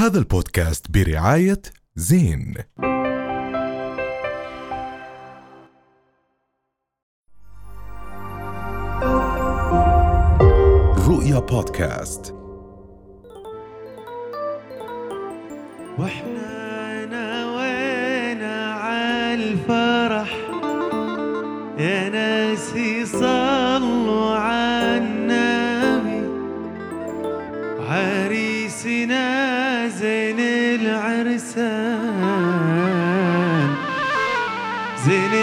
هذا البودكاست برعاية زين. رؤيا بودكاست. وإحنا نوينا عالفرح يا ناسي صلوا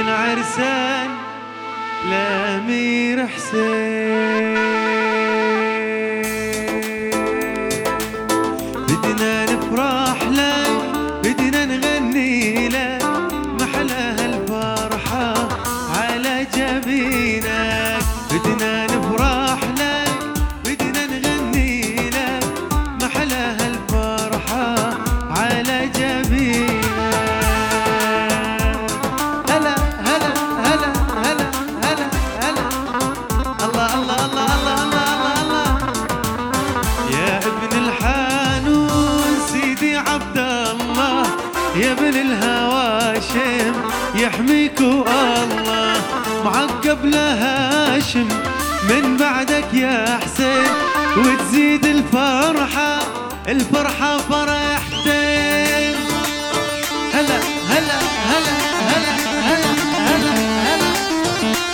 زين العرسان الامير حسين. الفرحة فرحتين هلا هلا هلا هلا هلا هلا هلا.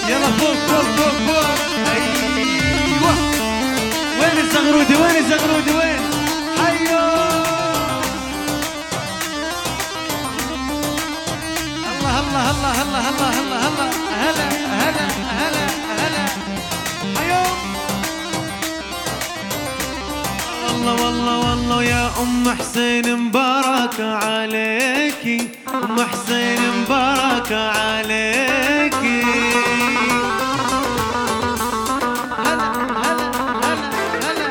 يلا فوق فوق فوق فوق. أيوه. وين الزغرودي وين الزغرودي أم حسين مبارك عليكي أم حسين مبارك عليكي. هلا هلا هلا هلا.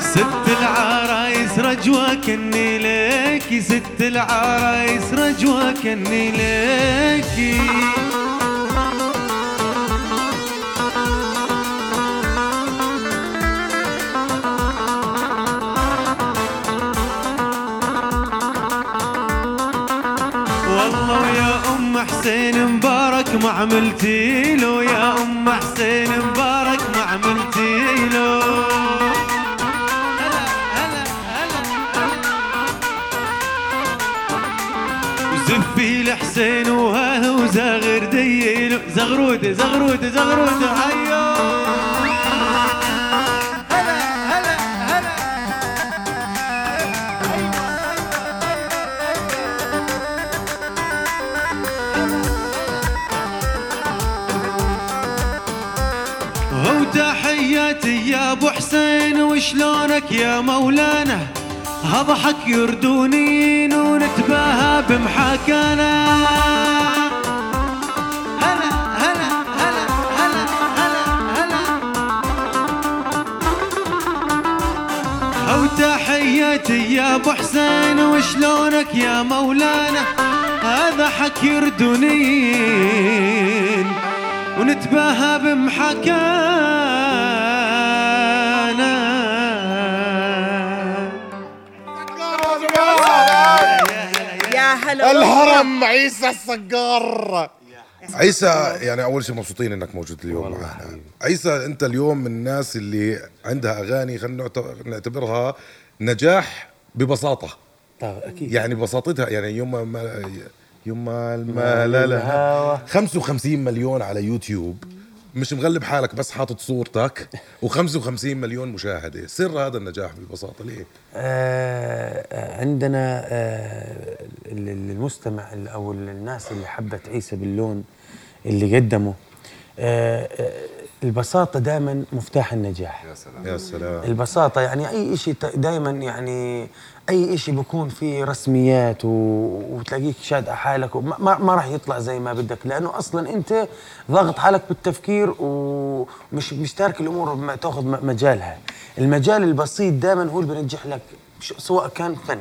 ست العرايس رجوة كني ليكي ست العرايس رجوة كني ليكي. عملتي له يا أم حسين مبارك ما عملتي له. وزفي لحسين وها وزغر ديلو زغروده زغروده زغروده حسين وشلونك يا مولانا؟ هضحك يردونين ونتباهى بمحاكانا. هلا هلا هلا هلا هلا وتحياتي يا أبو حسين وشلونك يا مولانا؟ هذا حك يردنين ونتباهى بمحاكانا. هلا الهرم عيسى الصقار. عيسى يعني أول شيء مبسوطين إنك موجود اليوم معنا. عيسى أنت اليوم من الناس اللي عندها أغاني خلينا نعت- نعتبرها نجاح ببساطة. طيب أكيد. يعني بساطتها يعني يوم ما يوم ما المال لها 55 مليون على يوتيوب. مش مغلب حالك بس حاطط صورتك و55 مليون مشاهدة. سر هذا النجاح ببساطة ليه؟ آه آه، عندنا آه ال- ال- المستمع ال- أو ال- الناس اللي حبت عيسى باللون اللي قدمه. آه آه البساطة دائما مفتاح النجاح. يا سلام. البساطة يعني أي إشي دائما يعني أي إشي بكون فيه رسميات و... وتلاقيك شاد حالك وما ما, ما راح يطلع زي ما بدك لأنه أصلا أنت ضاغط حالك بالتفكير ومش مش تارك الأمور ما تأخذ مجالها. المجال البسيط دائما هو اللي بينجح لك سواء كان فن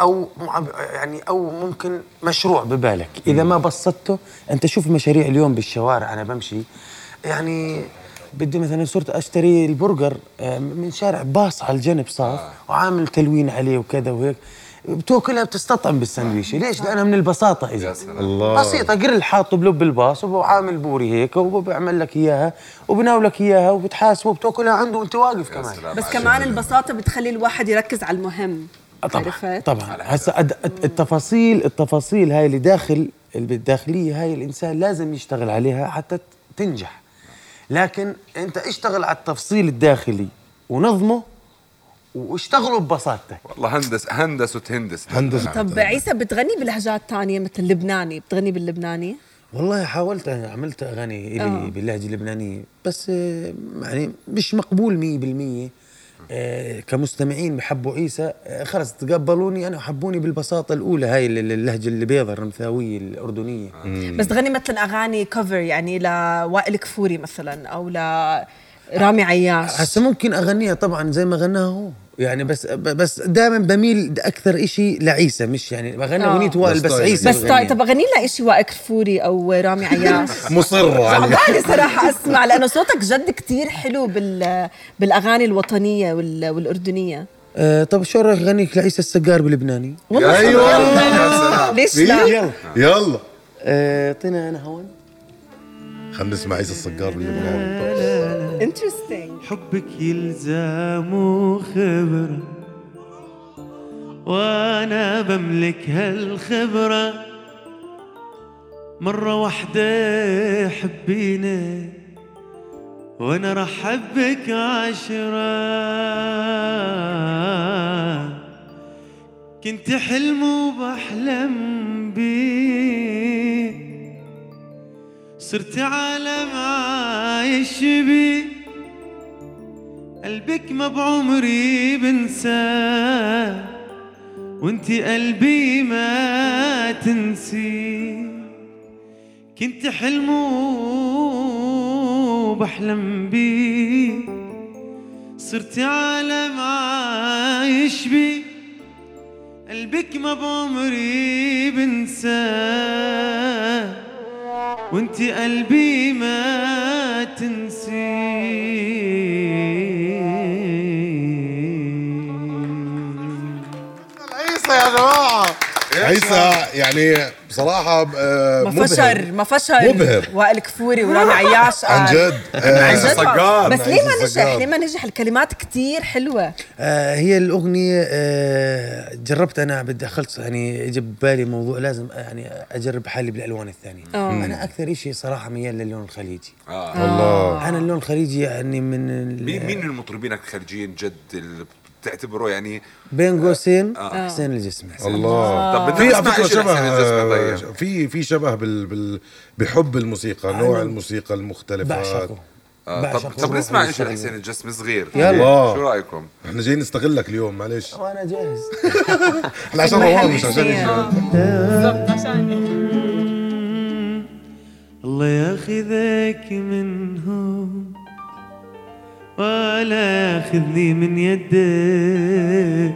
أو معب- يعني أو ممكن مشروع ببالك. إذا ما بسطته أنت شوف مشاريع اليوم بالشوارع أنا بمشي. يعني بدي مثلا صرت أشتري البرجر آه، من شارع باص على الجنب صاف وعامل تلوين عليه وكذا وهيك. بتاكلها بتستطعم بالسندويشه ليش؟ لأنها من البساطة اجت الله. بسيطة. قرل حاطه بلب الباص وعامل بوري هيك وبيعمل لك إياها وبناولك إياها وبتحاسبه وبتاكلها عنده وأنت واقف كمان. بس كمان البساطة بتخلي الواحد يركز على المهم. طبعا عرفت؟ طبعا. هسا التفاصيل التفاصيل هاي اللي داخل اللي بالداخلية هاي الإنسان لازم يشتغل عليها حتى تنجح. لكن انت اشتغل على التفصيل الداخلي ونظمه واشتغلوا ببساطتك والله هندس هندسة هندس هندسة. طب عيسى بتغني بلهجات تانية مثل لبناني بتغني باللبناني؟ والله حاولت عملت أغاني آه. الي باللهجة اللبنانية بس آه، يعني مش مقبول 100% آه، كمستمعين بحبوا عيسى آه، خلص تقبلوني أنا وحبوني بالبساطة الأولى هاي ال- اللهجة البيضاء الرمثاوية الأردنية. بس تغني مثلا أغاني كفر يعني لوائل كفوري مثلا أو لرامي عياش. هسه ممكن أغنيها طبعا زي ما غناها هو يعني بس ب- بس دائما بميل أكثر إشي لعيسى مش يعني بغني آه. أغنية وائل بس بس طيب. عيسى بس. طيب طب أغني لنا شيء وائل كفوري أو رامي عياش مصرة عليه صعباني صراحة أسمع لأنه صوتك جد كتير حلو بال بالأغاني الوطنية وال... والأردنية آه طب شو رأيك غنيك لعيسى السقار بلبناني والله سلام. ليش لا؟ يلا يلا آه، اعطينا أنا هون خلينا نسمع عيسى الصقار باللبناني انترستينج حبك يلزم خبرة وأنا بملك هالخبرة. مرة واحدة حبيني وأنا رح أحبك عشرة. كنت حلم وبحلم بيه صرت عالم عايش بيه قلبك ما بعمري بنساه وانتي قلبي ما تنسي. كنت حلم وبحلم بيه صرت عالم عايش بيه قلبك ما بعمري بنساه وانتي قلبي ما تنسي عيسى يا جماعة. عيسى يعني بصراحة آه، ما مبهر. فشر ما فشر مبهر. وائل كفوري ورامي عياش عن. جد آه، عن جد صقار. بس ليه ما نجح. ليه ما نجح الكلمات كتير حلوة آه هي الأغنية آه جربت أنا بدي دخلت يعني اجى ببالي موضوع لازم يعني أجرب حالي بالألوان الثانية آه. أنا أكثر شيء صراحة ميال للون الخليجي آه. الله أنا اللون الخليجي يعني من مين المطربين الخارجيين جد اللي بتعتبره يعني بين قوسين آه. حسين الجسمي الله طب بدنا في على نسمع فكرة إشي لحسين شبه الجسمي طيب. آه، في في شبه بال بال بحب الموسيقى نوع الموسيقى المختلفة بعشقه آه. طب طب نسمع شيء للشغل. لحسين الجسمي صغير يلا. شو رأيكم؟ إحنا جايين نستغلك اليوم معلش وأنا جاهز إحنا عشان روان مش عشان حسين. يجي. الله ياخذك منهم ولا ياخذني من يدك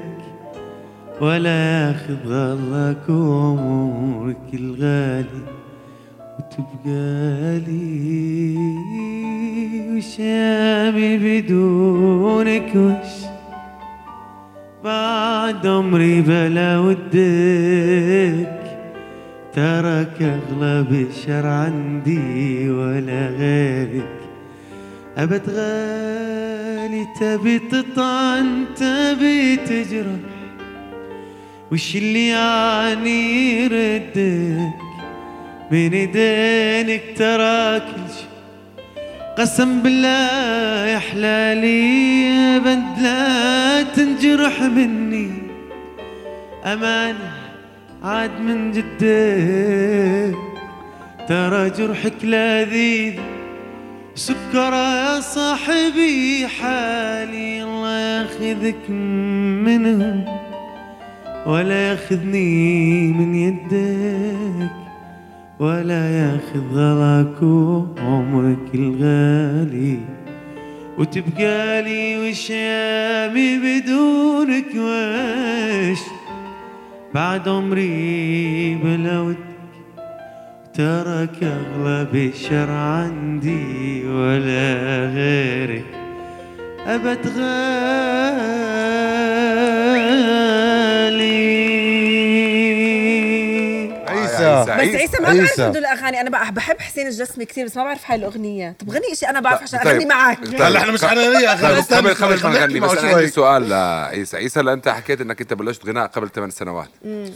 ولا ياخذ غلك وعمرك الغالي وتبقى لي وشامي بدونك وش بعد عمري بلا ودك ترك أغلب الشر عندي ولا غيرك. غالي تبي تطعن تبي تجرح وش اللي يعني ردك من ايدينك ترى كل شي. قسم بالله يا حلالي ابد لا تنجرح مني. امانه عاد من جدك. ترى جرحك لذيذ. سكر يا صاحبي حالي الله ياخذك منهم ولا ياخذني من يدك ولا ياخذ غلاك وعمرك الغالي. وتبقى لي وشامي بدونك وش؟ بعد عمري بلا ودك ترك أغلب الشر عندي ولا غيرك ابد غالي. بس عيسى ما بعرف عيسى. هدول الأغاني. أنا بقى بحب حسين الجسمي كثير بس ما بعرف هاي الأغنية. طب غني شيء أنا بعرف عشان طيب. أغني معك. طيب. هلا إحنا مش أخي طيب قبل قبل ما نغني بس أنا عندي. سؤال لعيسى. عيسى هلا أنت حكيت إنك أنت بلشت غناء قبل ثمان سنوات.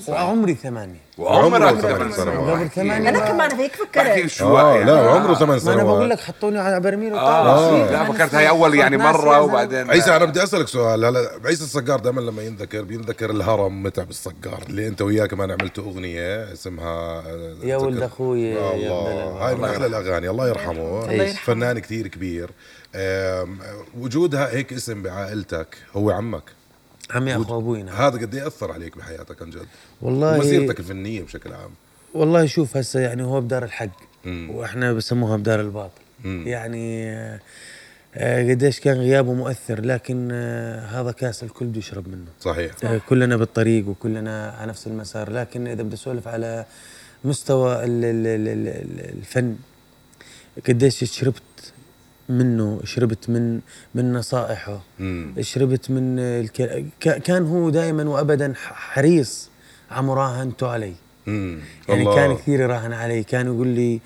وعمري ثمانية. وعمرك ثمان سنوات. سنوات. قبل ثمانية. أنا كمان هيك بحكي فكرت شو يعني لا عمره ثمان ما أنا بقول سنوات لك حطوني على برميل وطالع لا فكرت هاي أول يعني مرة وبعدين عيسى أنا بدي أسألك سؤال. هلا عيسى الصقار دائما لما ينذكر بينذكر الهرم متعب الصقار اللي أنت وياه كمان عملتوا أغنية اسمها يا ولد أخوي يا الله. هاي من أحلى الأغاني الله يرحمه يرحمه. فنان كثير كبير وجودها هيك اسم بعائلتك هو عمك عمي أخو أبوي نعم. هذا قد إيه أثر عليك بحياتك عن جد والله ومسيرتك الفنية بشكل عام والله شوف هسه يعني هو بدار الحق مم. وإحنا بسموها بدار الباطل مم. يعني آه، آه، قديش كان غيابه مؤثر لكن آه، هذا كاس الكل بده يشرب منه صحيح آه، كلنا بالطريق وكلنا على نفس المسار لكن إذا بدي اسولف على مستوى ال- ال- ال- ال- الفن قديش شربت منه شربت من من نصائحه مم. شربت من الك... كان هو دائما وابدا حريص على مراهنته علي مم. يعني الله. كان كثير يراهن علي كان يقول لي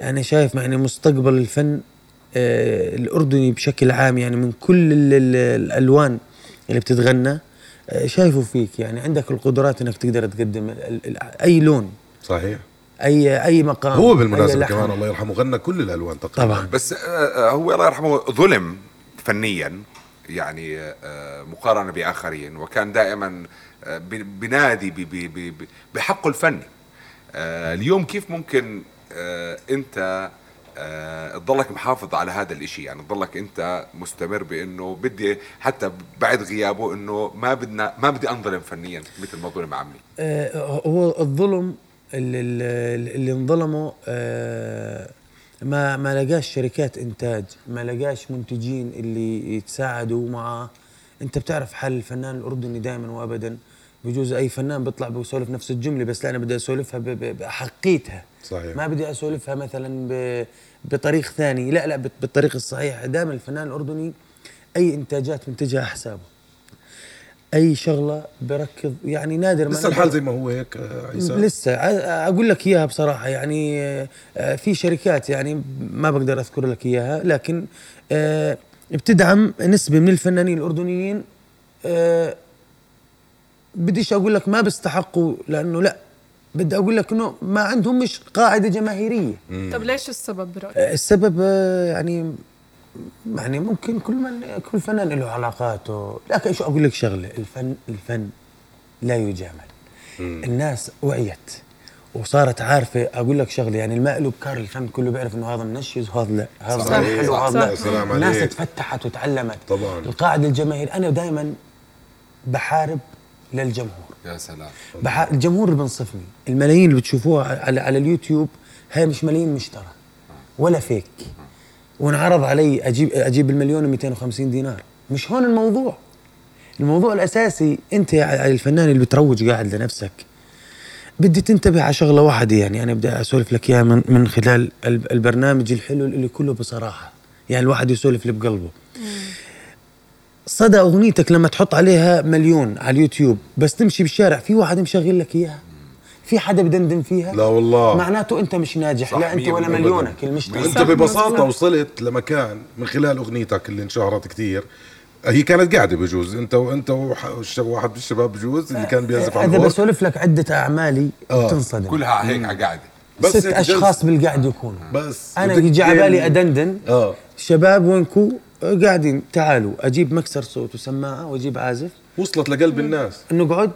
أنا شايف يعني مستقبل الفن آه الأردني بشكل عام يعني من كل ال ال الألوان اللي بتتغنى آه شايفه فيك يعني عندك القدرات إنك تقدر تقدم ال ال أي لون صحيح. أي أي مقام؟ هو بالمناسبة. كمان الله يرحمه غنى كل الألوان تقريبا. طبعا. بس آه، آه، هو الله يرحمه ظلم فنيا يعني آه، مقارنة بآخرين وكان دائما بنادي ب- ب- ب- ب- بحقه الفني اليوم كيف ممكن أنت تضلك محافظ على هذا الإشي؟ يعني تضلك أنت مستمر بأنه بدي حتى بعد غيابه أنه ما بدنا ما بدي أنظلم فنيا مثل ما ظلم عمي. هو الظلم اللي, اللي انظلموا آه، ما ما لقاش شركات إنتاج ما لقاش منتجين اللي يتساعدوا معه أنت بتعرف حال الفنان الأردني دائما وابدا. بجوز أي فنان بيطلع بيسولف نفس الجملة بس لا أنا بدي أسولفها باحقيتها صحيح. ما بدي أسولفها مثلا بطريق ثاني. لا لا بالطريق الصحيح. دائما الفنان الأردني أي إنتاجات منتجها حسابه أي شغلة بركض يعني نادر ما لسه الحال زي ما هو هيك آه، عيسى؟ لسه أقول لك إياها بصراحة يعني آه، في شركات يعني ما بقدر أذكر لك إياها لكن آه، بتدعم نسبة من الفنانين الأردنيين بديش أقول لك ما بيستحقوا لأنه لا بدي أقول لك إنه ما عندهم مش قاعدة جماهيرية. طب ليش السبب برأيك؟ السبب يعني يعني ممكن كل من كل فنان له علاقاته. لكن شو أقول لك شغلة؟ الفن الفن لا يجامل. الناس وعيت. وصارت عارفة أقول لك شغلة يعني الماء له بكار الفن كله بيعرف إنه هذا منشز وهذا لا هذا صحيح. حلو صح، وهذا صح. لا الناس. تفتحت وتعلمت. طبعاً. القاعدة الجماهير أنا دائما بحارب للجمهور. يا سلام. بح... الجمهور اللي بنصفني. الملايين اللي بتشوفوها على على اليوتيوب هاي مش ملايين مشترى ولا فيك. وانعرض علي أجيب أجيب المليون و250 دينار. مش هون الموضوع. الموضوع الأساسي أنت على الفنان اللي بتروج قاعد لنفسك بدي تنتبه على شغلة واحدة يعني أنا بدي أسولف لك إياها من, من خلال الب- البرنامج الحلو اللي كله بصراحة. يعني الواحد يسولف اللي بقلبه. صدى أغنيتك لما تحط عليها مليون على اليوتيوب بس تمشي بالشارع في واحد مشغل لك إياها؟ في حدا بدندن فيها؟ لا والله. معناته انت مش ناجح لا انت ولا. مليونك المشتري أنت ببساطة. وصلت لمكان من خلال أغنيتك اللي انشهرت كثير هي كانت قاعدة بجوز. انت وانت واحد من الشباب بجوز اللي كان بيعزف على إذا. بسولف لك عدة أعمالي آه. بتنصدم كلها هيك على قاعدة. بس ست أشخاص بالقعد يكونوا. بس. أنا يجي على بالي أدندن. آه. شباب وينكو قاعدين تعالوا أجيب مكسر صوت وسماعة وأجيب عازف. وصلت لقلب الناس. نقعد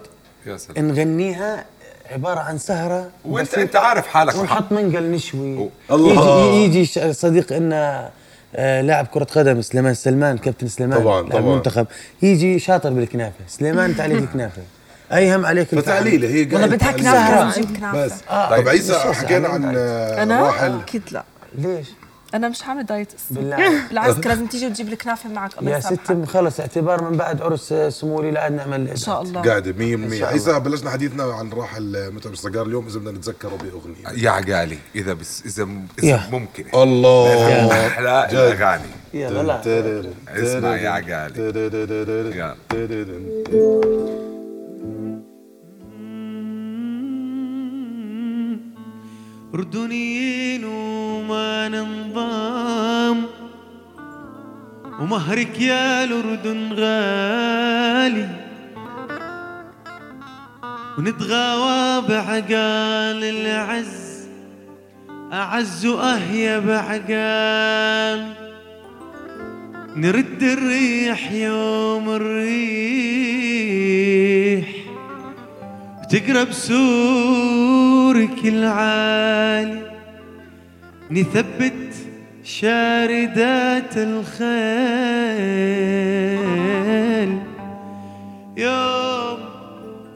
يا سلام. نغنيها عبارة عن سهرة وانت. أنت عارف حالك ونحط منقل نشوي الله. يجي يجي صديق إلنا آه لاعب كرة قدم سليمان سلمان كابتن سليمان طبعاً، لاعب طبعاً. المنتخب يجي شاطر بالكنافة سليمان تعليق الكنافة أيهم عليك. فتعليله هي والله قاعدة بدها كنافه بس آه. طيب عيسى حكينا عن آه، أنا راحل أكيد لا ليش؟ أنا مش حامل دايت. بالله بالعكس لازم تيجي وتجيب الكنافه معك. الله يا ستي خلص اعتبار من بعد عرس سمولي لا نعمل إن شاء الله. قاعدة 100% إن شاء الله. عيسى بلشنا حديثنا عن راحل متعب السجار اليوم إذا بدنا نتذكره بأغنية. يا عقالي إذا بس إذا إذا يا. ممكن. الله. أحلى الاغاني يلا لا اسمع يا عقالي أردنيين وما ننضام ومهرك يا الأردن غالي. ونتغاوى بعقال العز. أعز وأهيا بعقال. نرد الريح يوم الريح. تقرب سورك العالي نثبت شاردات الخيل. يوم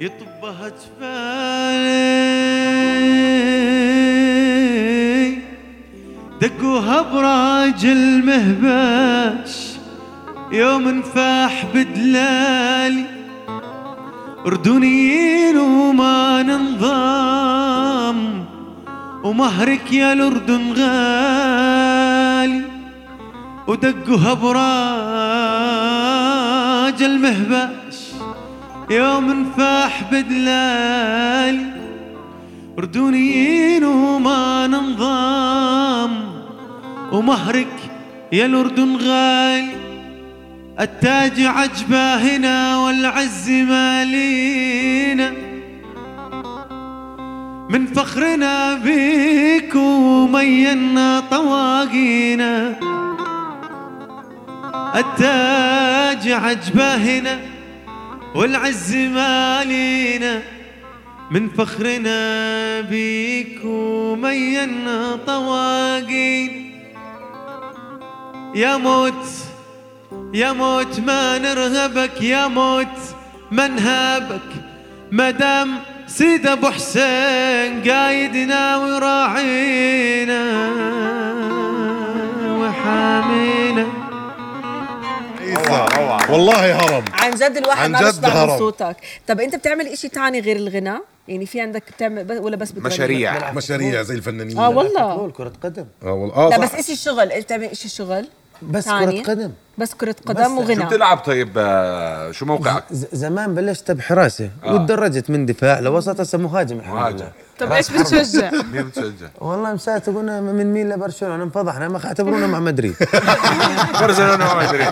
يطبها جفالي دقوها براج المهباش. يوم انفاح بدلالي أردنيين وما ننظام ومهرك يا الأردن غالي ودقها براج المهباش يوم انفاح بدلالي. أردنيين وما ننظام ومهرك يا الأردن غالي. التاج عجبه هنا والعز مالينا. من فخرنا بيك ومينا طواقينا. التاج عجبه هنا والعز مالينا. من فخرنا بيك ومينا طواقين يا موت يا موت ما نرهبك يا موت ما نهابك مدام سيد أبو حسين قايدنا وراعينا وحامينا. والله هرم عن جد الواحد عن ما جد بيشبع هرم. صوتك طب أنت بتعمل إشي تاني غير الغناء يعني في عندك بتعمل ب- ولا بس بتغني؟ مشاريع. مشاريع زي الفنانين. آه والله. كرة قدم. آه والله. آه لا صح. بس إشي الشغل. انت بتعمل؟ إشي الشغل؟ بس؟ كرة قدم. بس كرة بس قدم شو وغناء. بتلعب طيب آه، شو موقعك؟ ز- زمان بلشت بحراسة وتدرجت من دفاع لوسط هسه مهاجم الحمد مهاجم. لله. طب إيش بتشجع؟ مين بتشجع؟ والله مسات قلنا من مين لبرشلونة؟ انفضحنا ما اعتبرونا مع مدريد. برشلونة ما ادري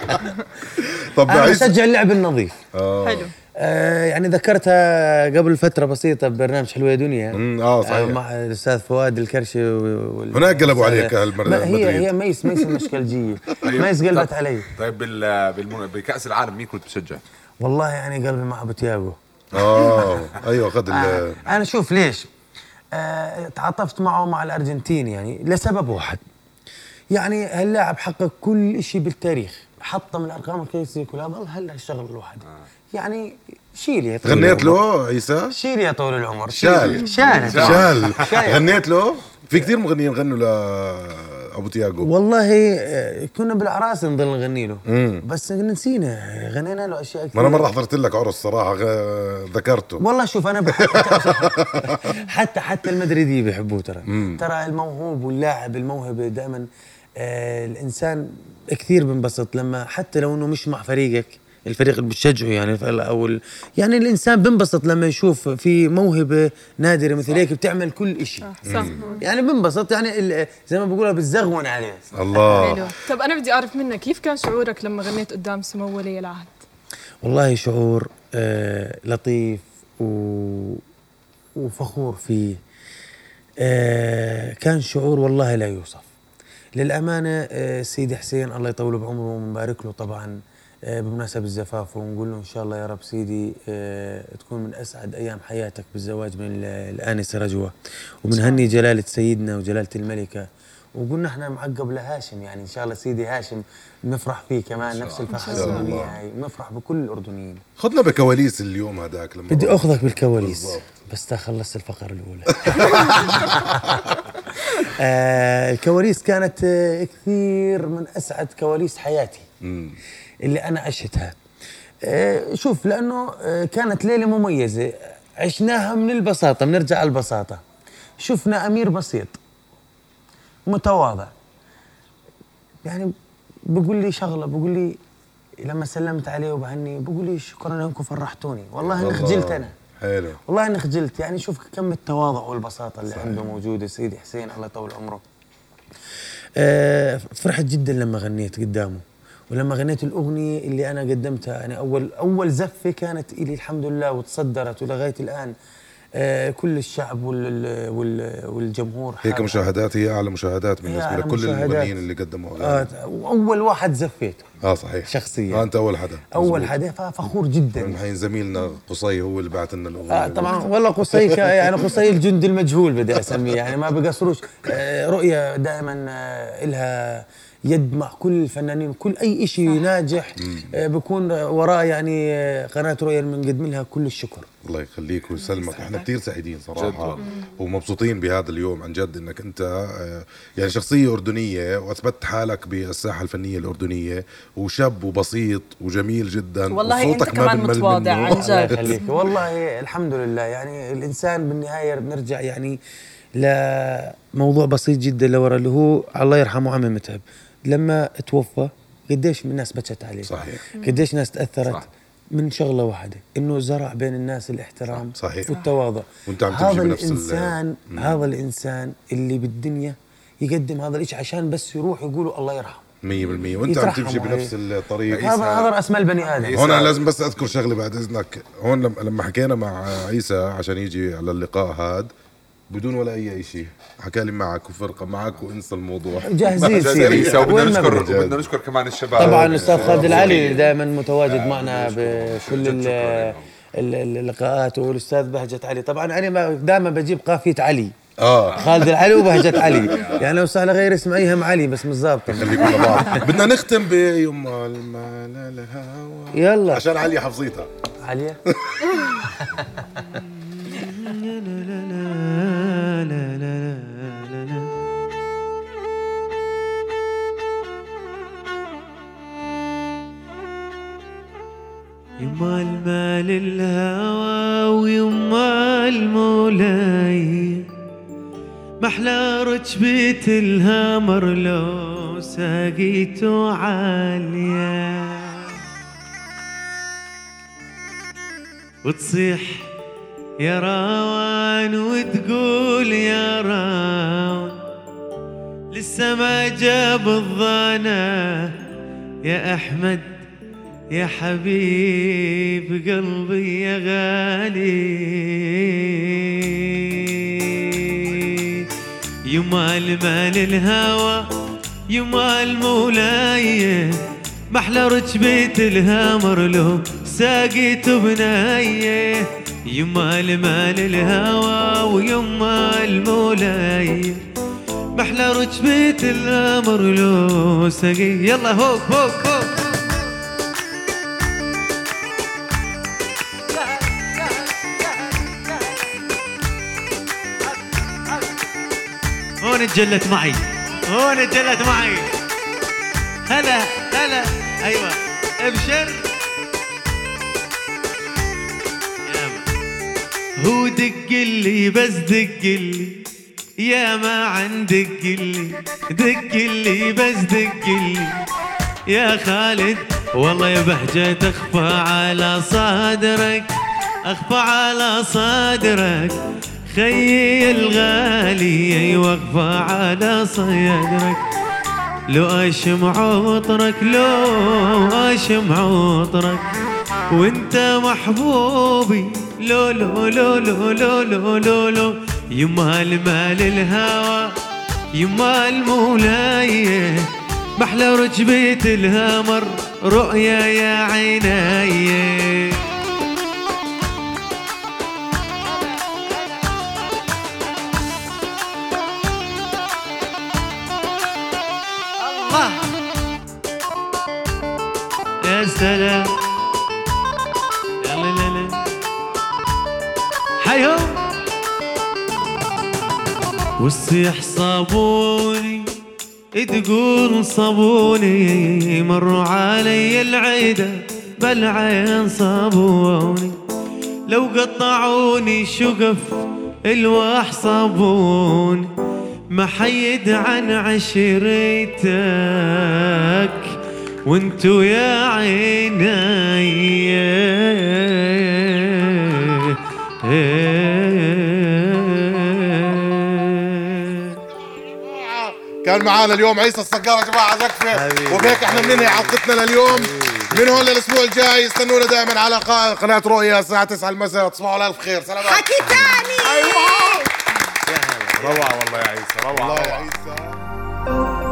طب أنا بشجع اللعب النظيف. حلو. آه يعني ذكرتها قبل فترة بسيطة ببرنامج حلوة يا دنيا. آه، صحيح. مع الأستاذ فؤاد الكرشة وال... هناك قلبوا عليك هالمرة ما هي مدريد. هي ميس ميس المشكلجية ميس قلبت علي. طيب بال بالمن... بكأس العالم مين كنت بتشجع؟ والله يعني قلبي مع أبو تياجو آه أيوه اخذ ال أنا شوف ليش. آه تعاطفت معه مع الأرجنتين يعني لسبب واحد. يعني هاللاعب حقق كل شيء بالتاريخ. حطم الأرقام القياسيه كلها ظل هلا الشغل الواحد. يعني شيل يا طويل غنيت. له عيسى؟ شيل يا طول العمر. شال. شال. شال. شال. غنيت له؟ في كثير مغنيين غنوا لابو تياجو والله آه، كنا بالأعراس نضل نغني له. مم. بس نسينا غنينا له أشياء كثير ما أنا مرة حضرت لك عرس صراحة ذكرته. والله شوف أنا بحب حتى حتى المدريدي بيحبوه ترى. ترى الموهوب واللاعب الموهبة دائما آه الإنسان كثير بنبسط لما حتى لو إنه مش مع فريقك الفريق اللي بتشجعه يعني أو ال- يعني الإنسان بنبسط لما يشوف في موهبة نادرة مثل هيك بتعمل كل شيء صح. يعني بنبسط يعني ال- زي ما بقولها بتزغون عليه. الله. حلو. طب أنا بدي أعرف منك كيف كان شعورك لما غنيت قدام سمو ولي العهد؟ والله شعور آه لطيف و... وفخور فيه. آه كان شعور والله لا يوصف. للأمانة آه سيدي حسين الله يطول بعمره ونبارك له طبعا. آه بمناسبة زفافه ونقول له إن شاء الله يا رب سيدي آه تكون من أسعد أيام حياتك بالزواج من ال- الآنسة رجوة. وبنهني جلالة سيدنا وجلالة الملكة. وقلنا إحنا معقب لهاشم يعني إن شاء الله سيدي هاشم نفرح فيه كمان نفس الفرحه الاردنيه هاي ونفرح بكل الأردنيين. خذنا بكواليس اليوم هذاك لما بدي. أخذك بالكواليس بالضبط. بس خلصت الفقرة الأولى. آه الكواليس كانت آه كثير من أسعد كواليس حياتي. اللي أنا عشتها. آه شوف لأنه آه كانت ليلة مميزة. عشناها من البساطة بنرجع على البساطة. شفنا أمير بسيط متواضع. يعني بقول لي شغلة بقول لي لما سلمت عليه وبهني بقول لي شكرا انكم فرحتوني. والله إني. خجلت أنا. حلو. والله إني خجلت. يعني شوف كم التواضع والبساطة اللي صحيح. عنده موجودة. سيدي حسين الله يطول عمره. آه فرحت جدا لما غنيت قدامه. ولما غنيت الأغنية اللي أنا قدمتها يعني أول أول زفة كانت إلي الحمد لله وتصدرت ولغاية الآن آه كل الشعب وال وال والجمهور هيك مشاهدات هي أعلى مشاهدات بالنسبة لكل. المغنيين اللي قدموا آه اغاني وأول واحد زفيته. آه صحيح. شخصياً. آه أنت أول حدا. أول. حدا ففخور جدا. الحين زميلنا قصي هو اللي بعت لنا الأغنية. آه طبعا والله قصي يعني قصي الجندي المجهول بدي أسميه يعني ما بقصروش. آه رؤيا دائما آه لها يد مع كل الفنانين كل أي شيء ناجح آه بكون وراه يعني آه قناة رؤيا بنقدم لها كل الشكر. الله يخليك ويسلمك. إحنا كثير سعيدين صراحة. ومبسوطين بهذا اليوم عن جد إنك أنت آه، يعني شخصية أردنية وأثبتت حالك بالساحة الفنية الأردنية وشاب وبسيط وجميل جدا والله ما كمان متواضع، منه. عن جد. الله يخليك. والله الحمد لله. يعني الإنسان بالنهاية بنرجع يعني لموضوع بسيط جدا لورا اللي هو الله يرحمه عمي متعب. لما توفى قديش من الناس بكت عليه صحيح. قديش ناس تأثرت صح. من شغلة واحدة إنه زرع بين الناس الاحترام صح. صحيح. والتواضع وأنت عم هذا الانسان هذا الإنسان اللي بالدنيا يقدم هذا الشيء عشان بس يروح يقولوا الله يرحمه 100% وأنت عم تمشي. بنفس الطريق عيسى- هذا هذا رأس مال بني آدم هون أنا لازم بس أذكر شغلة بعد إذنك هون لما- لما حكينا مع عيسى عشان يجي على اللقاء هذا بدون ولا أي شيء. حكى لي معك وفرقة معك وانسى الموضوع. جاهزين سيدي وبدنا نشكر. وبدنا نشكر كمان الشباب. طبعا الاستاذ خالد العلي آه، دائما متواجد معنا نشكره. بكل اللقاءات. والأستاذ بهجة علي. طبعا أنا دائما بجيب قافية علي. آه. خالد العلي وبهجة علي. يعني لو سهل غير اسم أيهم علي بس مش ظابطه خليكم لبعض بدنا نختم بيوم المال الهوى. يلا. عشان علي حفظيتها. عليا يما المال الهوى ويما المولاي محلى ركبة الهامر لو ساقيته عالية. وتصيح يا راوان وتقول يا راوان لسه ما جاب الضنا يا أحمد. يا حبيب قلبي يا غالي. يما المال الهوى يما المولاي محلى ركبة الهامر له ساقيت بنايه يما المال الهوى ويما المولاي محلى ركبة الامر له ساقي. يلا هوك هوك هوك. هون اتجلت معي. هون اتجلت معي. هلا هلا. أيوه. أبشر. هو دق لي بس دق لي يا ما عندك لي دق لي بس دق لي يا خالد والله يا بهجة تخفى على صدرك. أخفى على صدرك. خيي الغالي واقفة على صدرك لو اشم عطرك لو اشم عطرك. وأنت محبوبي لو لو لو لو لو لو لو, لو. يما المال الهوى يما المولاي بحلى رجبيت الهمر رؤيا يا عيناي. يا سلام. لا لا لا لا. حيهم والصيح صابوني تقول صابوني مروا علي العيدة بالعين صابوني. لو قطعوني شقف الواح صابوني. محيد عن عشرتك وانتو يا عيني. كان معانا اليوم عيسى الصقار يا جماعة زكفه وبهيك إحنا بننهي حلقتنا لليوم. من هون للأسبوع الجاي استنونا دائما على قناة رؤيا الساعة 9 المساء. تصبحوا على ألف خير. سلامات حكي تاني. روعة والله يا عيسى روعة والله يا عيسى.